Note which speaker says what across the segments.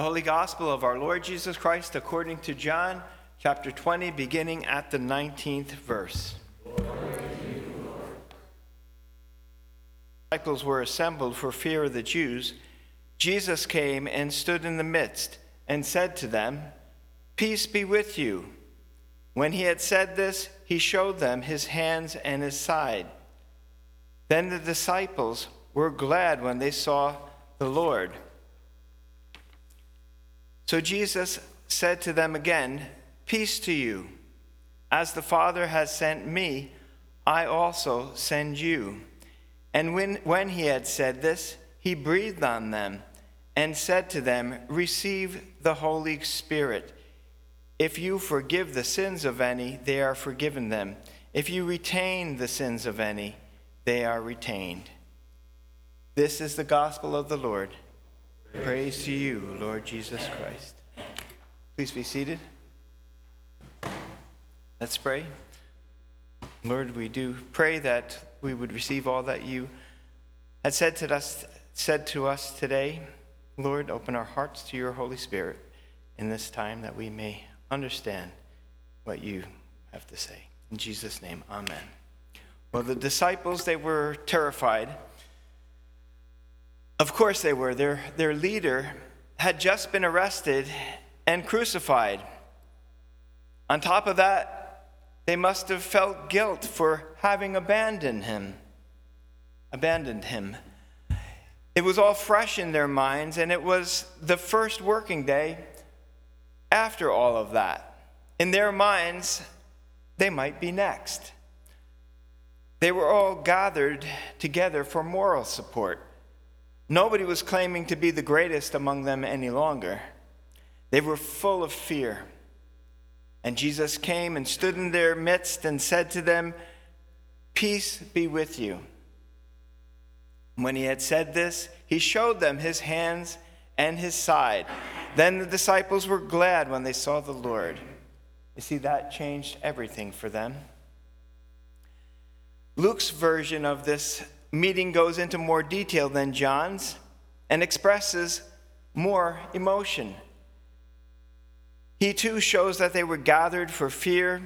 Speaker 1: The Holy Gospel of our Lord Jesus Christ according to John, chapter 20, beginning at the 19th verse. Disciples were assembled for fear of the Jews. Jesus came and stood in the midst and said to them, Peace be with you. When he had said this, he showed them his hands and his side. Then the disciples were glad when they saw the Lord. So Jesus said to them again, Peace to you. As the Father has sent me, I also send you. And when, when he had said this, he breathed on them and said to them, Receive the Holy Spirit. If you forgive the sins of any, they are forgiven them. If you retain the sins of any, they are retained. This is the gospel of the Lord. Praise to you, Lord Jesus Christ. Please be seated. Let's pray. Lord, we do pray that we would receive all that you had said to us, said to us today. Lord, open our hearts to your Holy Spirit in this time that we may understand what you have to say. In Jesus' name, amen. Well, the disciples, they were terrified. Of course they were. Their, their leader had just been arrested and crucified. On top of that, they must have felt guilt for having abandoned him. Abandoned him. It was all fresh in their minds, and it was the first working day after all of that. In their minds, they might be next. They were all gathered together for moral support. Nobody was claiming to be the greatest among them any longer. They were full of fear. And Jesus came and stood in their midst and said to them, Peace be with you. When he had said this, he showed them his hands and his side. Then the disciples were glad when they saw the Lord. You see, that changed everything for them. Luke's version of this meeting goes into more detail than John's and expresses more emotion. He too shows that they were gathered for fear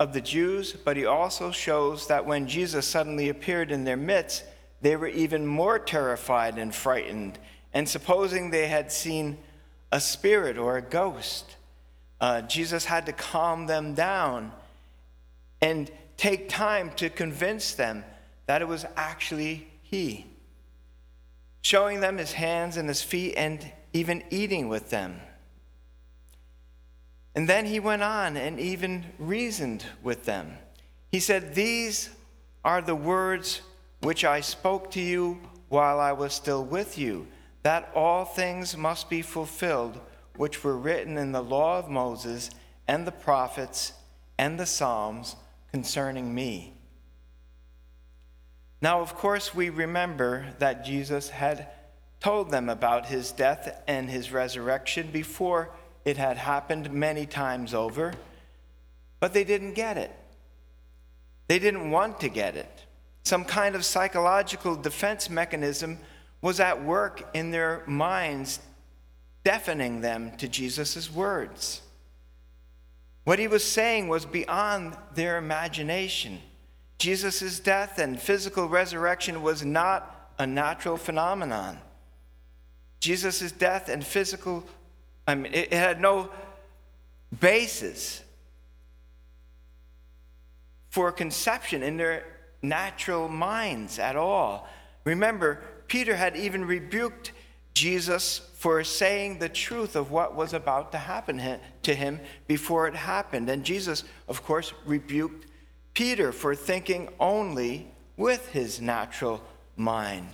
Speaker 1: of the Jews, but he also shows that when Jesus suddenly appeared in their midst, they were even more terrified and frightened, and supposing they had seen a spirit or a ghost. Uh, Jesus had to calm them down and take time to convince them that it was actually He, showing them His hands and His feet and even eating with them. And then he went on and even reasoned with them. He said, These are the words which I spoke to you while I was still with you, that all things must be fulfilled which were written in the law of Moses and the prophets and the Psalms concerning me. Now, of course, we remember that Jesus had told them about his death and his resurrection before it had happened many times over, but they didn't get it. They didn't want to get it. Some kind of psychological defense mechanism was at work in their minds, deafening them to Jesus' words. What he was saying was beyond their imagination. Jesus' death and physical resurrection was not a natural phenomenon. Jesus' death and physical I mean, it, had no basis for conception in their natural minds at all. Remember, Peter had even rebuked Jesus for saying the truth of what was about to happen to him before it happened. And Jesus, of course, rebuked Peter for thinking only with his natural mind.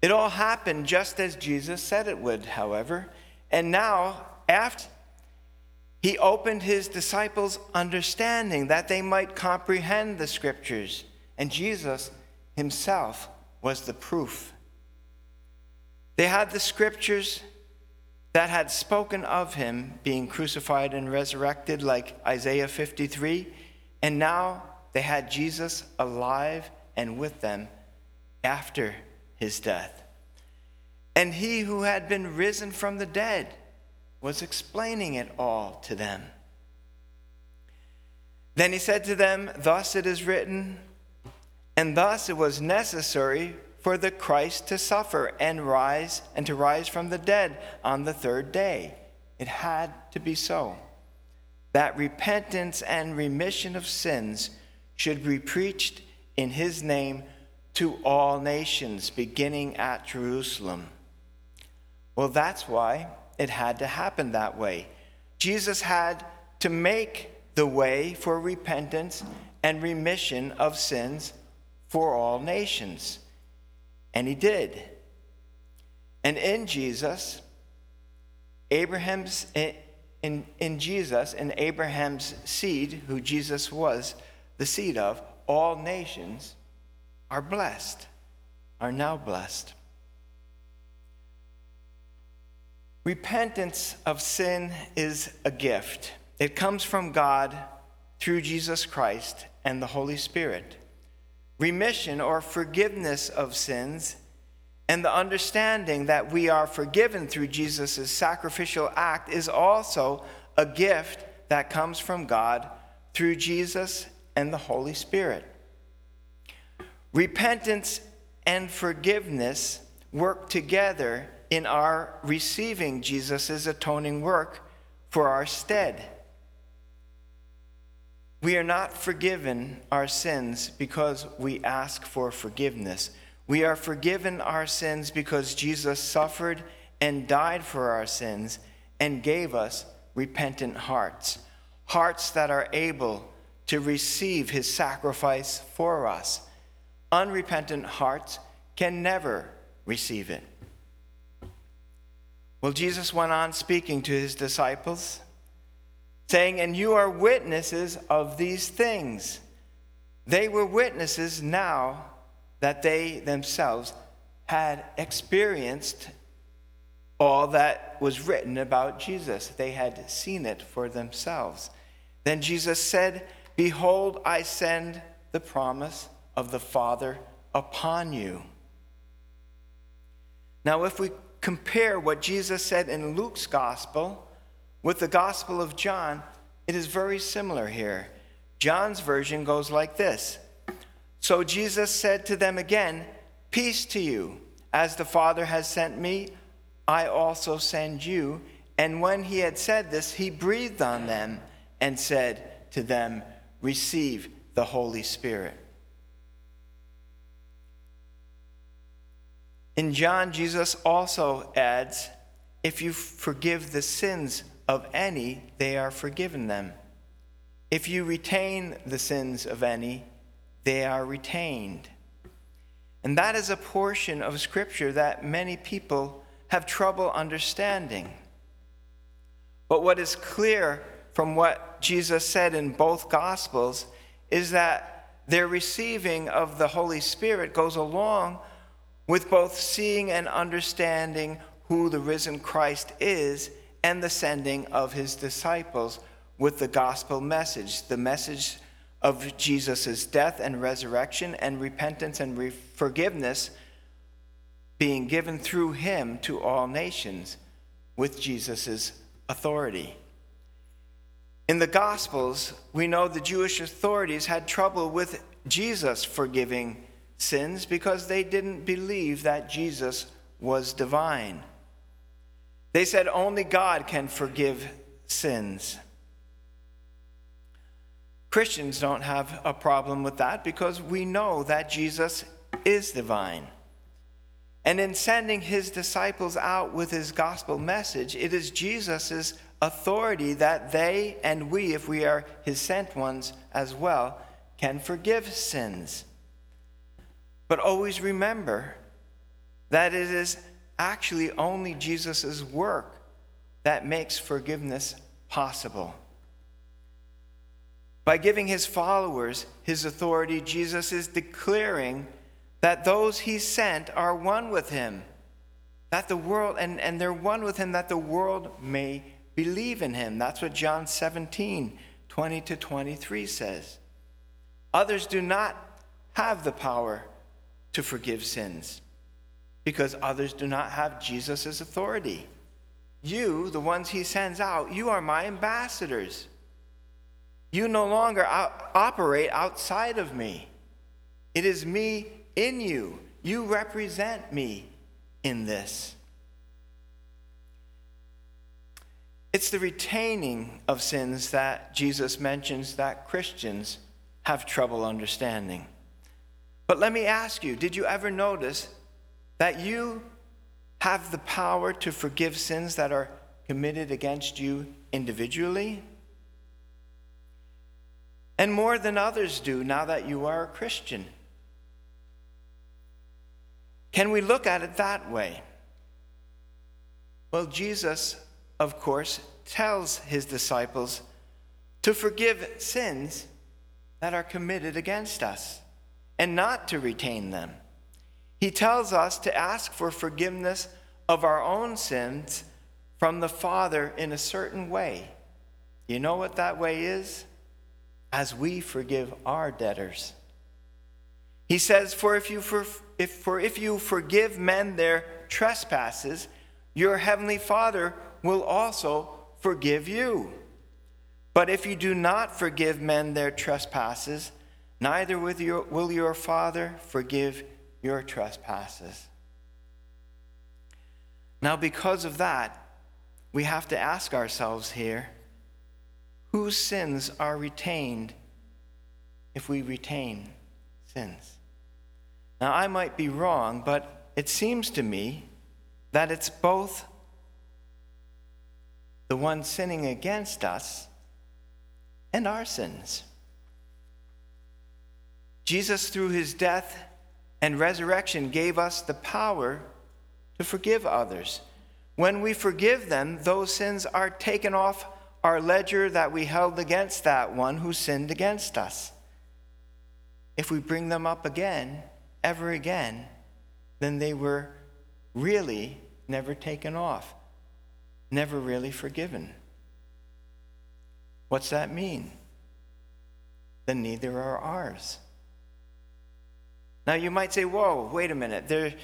Speaker 1: It all happened just as Jesus said it would, however. And now, after he opened his disciples' understanding that they might comprehend the scriptures, and Jesus himself was the proof. They had the scriptures that had spoken of him being crucified and resurrected, like Isaiah 53, and now they had Jesus alive and with them after his death. And he who had been risen from the dead was explaining it all to them. Then he said to them, Thus it is written, and thus it was necessary for the Christ to suffer and rise and to rise from the dead on the third day. It had to be so. That repentance and remission of sins should be preached in his name to all nations, beginning at Jerusalem. Well, that's why it had to happen that way. Jesus had to make the way for repentance and remission of sins for all nations. And he did. And in Jesus, Abraham's in, in Jesus and Abraham's seed, who Jesus was the seed of, all nations are blessed, are now blessed. Repentance of sin is a gift. It comes from God through Jesus Christ and the Holy Spirit. Remission or forgiveness of sins and the understanding that we are forgiven through Jesus' sacrificial act is also a gift that comes from God through Jesus and the Holy Spirit. Repentance and forgiveness work together in our receiving Jesus' atoning work for our stead. We are not forgiven our sins because we ask for forgiveness. We are forgiven our sins because Jesus suffered and died for our sins and gave us repentant hearts, hearts that are able to receive his sacrifice for us. Unrepentant hearts can never receive it. Well, Jesus went on speaking to his disciples, saying, And you are witnesses of these things. They were witnesses now that they themselves had experienced all that was written about Jesus. They had seen it for themselves. Then Jesus said, Behold, I send the promise of the Father upon you. Now, if we compare what Jesus said in Luke's gospel with the gospel of John, it is very similar here. John's version goes like this So Jesus said to them again, Peace to you. As the Father has sent me, I also send you. And when he had said this, he breathed on them and said to them, Receive the Holy Spirit. In John, Jesus also adds, If you forgive the sins of any, they are forgiven them. If you retain the sins of any, they are retained. And that is a portion of Scripture that many people have trouble understanding. But what is clear from what Jesus said in both Gospels is that their receiving of the Holy Spirit goes along with both seeing and understanding who the risen Christ is and the sending of his disciples with the gospel message, the message of Jesus' death and resurrection and repentance and re- forgiveness being given through him to all nations with Jesus' authority. In the Gospels, we know the Jewish authorities had trouble with Jesus forgiving sins because they didn't believe that Jesus was divine. They said only God can forgive sins. Christians don't have a problem with that because we know that Jesus is divine. And in sending his disciples out with his gospel message, it is Jesus' authority that they and we, if we are his sent ones as well, can forgive sins. But always remember that it is actually only Jesus' work that makes forgiveness possible. By giving his followers his authority, Jesus is declaring that those he sent are one with him, that the world, and, and they're one with him that the world may believe in him. That's what John 17, 20 to 23 says. Others do not have the power to forgive sins. Because others do not have Jesus' authority. You, the ones he sends out, you are my ambassadors. You no longer out- operate outside of me. It is me in you. You represent me in this. It's the retaining of sins that Jesus mentions that Christians have trouble understanding. But let me ask you did you ever notice that you have the power to forgive sins that are committed against you individually? And more than others do now that you are a Christian. Can we look at it that way? Well, Jesus, of course, tells his disciples to forgive sins that are committed against us and not to retain them. He tells us to ask for forgiveness of our own sins from the Father in a certain way. You know what that way is? As we forgive our debtors. He says, For if you, for, if, for if you forgive men their trespasses, your heavenly Father will also forgive you. But if you do not forgive men their trespasses, neither will your, will your Father forgive your trespasses. Now, because of that, we have to ask ourselves here whose sins are retained if we retain sins? Now, I might be wrong, but it seems to me that it's both the one sinning against us and our sins. Jesus, through his death and resurrection, gave us the power to forgive others. When we forgive them, those sins are taken off our ledger that we held against that one who sinned against us. If we bring them up again, ever again, then they were really never taken off, never really forgiven. What's that mean? Then neither are ours. Now you might say, whoa, wait a minute. There,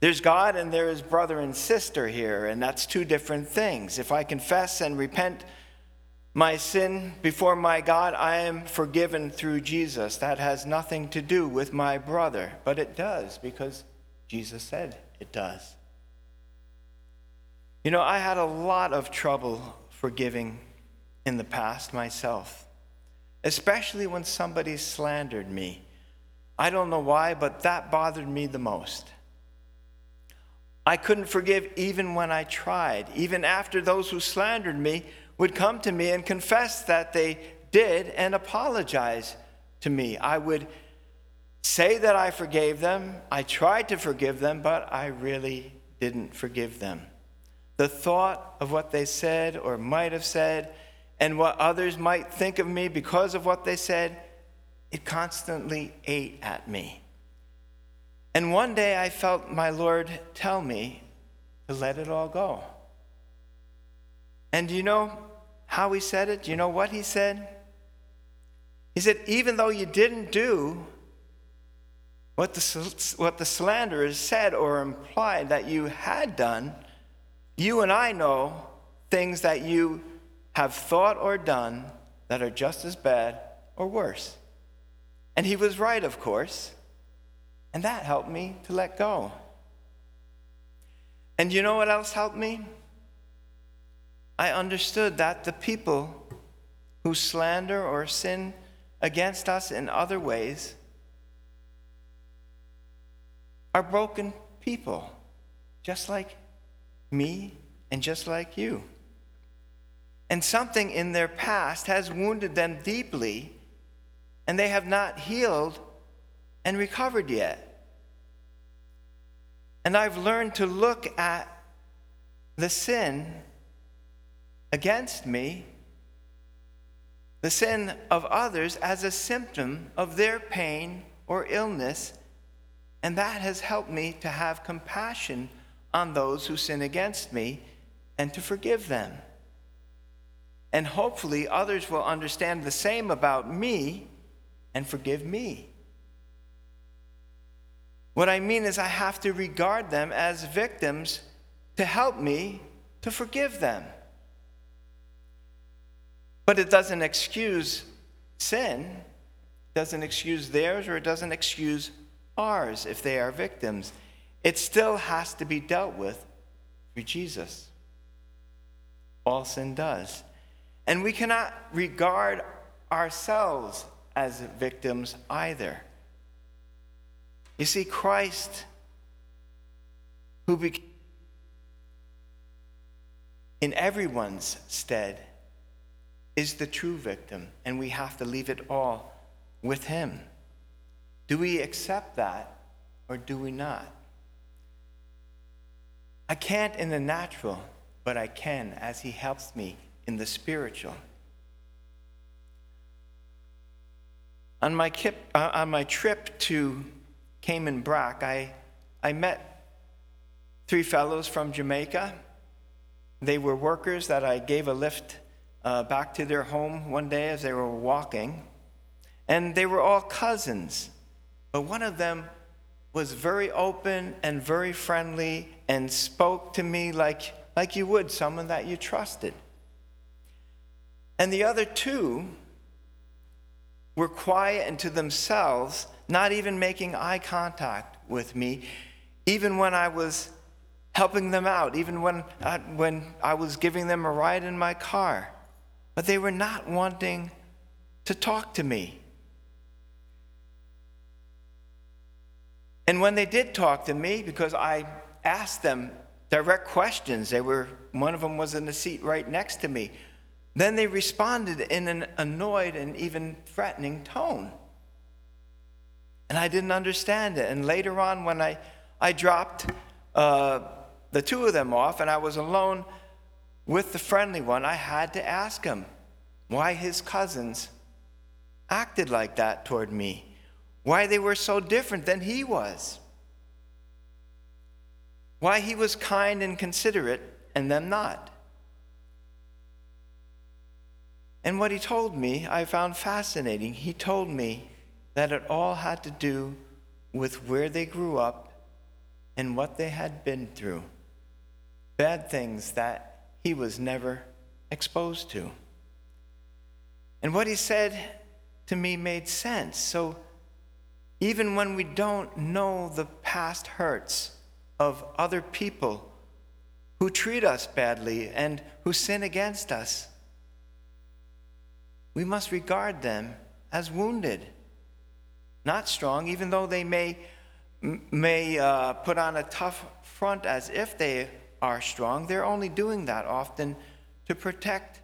Speaker 1: there's God and there is brother and sister here, and that's two different things. If I confess and repent my sin before my God, I am forgiven through Jesus. That has nothing to do with my brother, but it does because Jesus said it does. You know, I had a lot of trouble forgiving in the past myself, especially when somebody slandered me. I don't know why, but that bothered me the most. I couldn't forgive even when I tried, even after those who slandered me would come to me and confess that they did and apologize to me. I would say that I forgave them, I tried to forgive them, but I really didn't forgive them. The thought of what they said or might have said and what others might think of me because of what they said, it constantly ate at me. And one day I felt my Lord tell me to let it all go. And do you know how he said it? Do you know what he said? He said, even though you didn't do what the, what the slanderers said or implied that you had done, you and I know things that you have thought or done that are just as bad or worse. And he was right, of course. And that helped me to let go. And you know what else helped me? I understood that the people who slander or sin against us in other ways are broken people, just like me and just like you and something in their past has wounded them deeply, and they have not healed and recovered yet. And I've learned to look at the sin against me, the sin of others, as a symptom of their pain or illness, and that has helped me to have compassion on those who sin against me and to forgive them. And hopefully, others will understand the same about me and forgive me. What I mean is, I have to regard them as victims to help me to forgive them. But it doesn't excuse sin, it doesn't excuse theirs, or it doesn't excuse ours if they are victims. It still has to be dealt with through Jesus. All sin does. And we cannot regard ourselves as victims either. You see, Christ, who became in everyone's stead, is the true victim, and we have to leave it all with him. Do we accept that or do we not? I can't in the natural, but I can as he helps me in the spiritual. On my, kip, uh, on my trip to Cayman Brac, I, I met three fellows from Jamaica. They were workers that I gave a lift uh, back to their home one day as they were walking. And they were all cousins. But one of them was very open and very friendly and spoke to me like, like you would someone that you trusted. And the other two were quiet and to themselves, not even making eye contact with me, even when I was helping them out, even when, uh, when I was giving them a ride in my car. But they were not wanting to talk to me. And when they did talk to me, because I asked them direct questions, they were, one of them was in the seat right next to me. Then they responded in an annoyed and even threatening tone. And I didn't understand it. And later on, when I, I dropped uh, the two of them off and I was alone with the friendly one, I had to ask him why his cousins acted like that toward me why they were so different than he was, why he was kind and considerate and them not. And what he told me, I found fascinating. He told me that it all had to do with where they grew up and what they had been through. Bad things that he was never exposed to. And what he said to me made sense. So even when we don't know the past hurts of other people who treat us badly and who sin against us, we must regard them as wounded, not strong, even though they may, may uh, put on a tough front as if they are strong. They're only doing that often to protect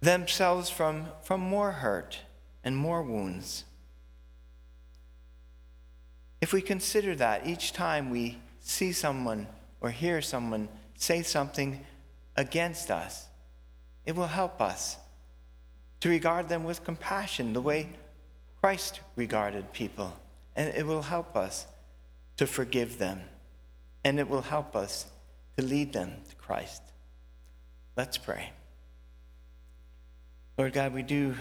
Speaker 1: themselves from, from more hurt and more wounds. If we consider that each time we see someone or hear someone say something against us, it will help us to regard them with compassion the way Christ regarded people. And it will help us to forgive them. And it will help us to lead them to Christ. Let's pray. Lord God, we do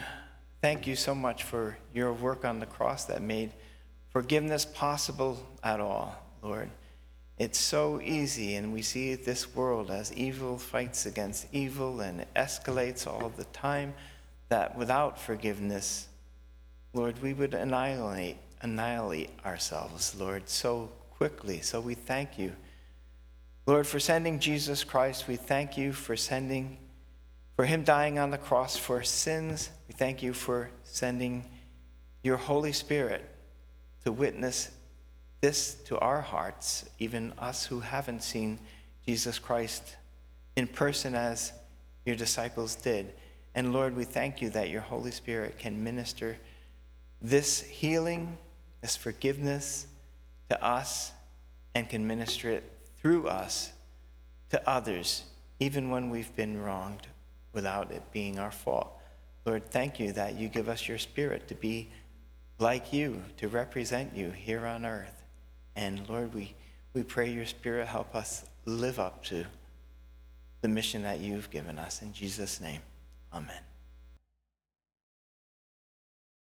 Speaker 1: thank you so much for your work on the cross that made forgiveness possible at all, Lord. It's so easy, and we see this world as evil fights against evil and it escalates all the time, that without forgiveness, Lord, we would annihilate, annihilate ourselves, Lord, so quickly. So we thank you. Lord, for sending Jesus Christ, we thank you for sending, for him dying on the cross for sins. We thank you for sending your Holy Spirit to witness this to our hearts, even us who haven't seen Jesus Christ in person as your disciples did. And Lord, we thank you that your Holy Spirit can minister this healing, this forgiveness to us, and can minister it through us to others, even when we've been wronged without it being our fault. Lord, thank you that you give us your spirit to be like you, to represent you here on earth. And Lord, we, we pray your Spirit help us live up to the mission that you've given us. In Jesus' name, amen.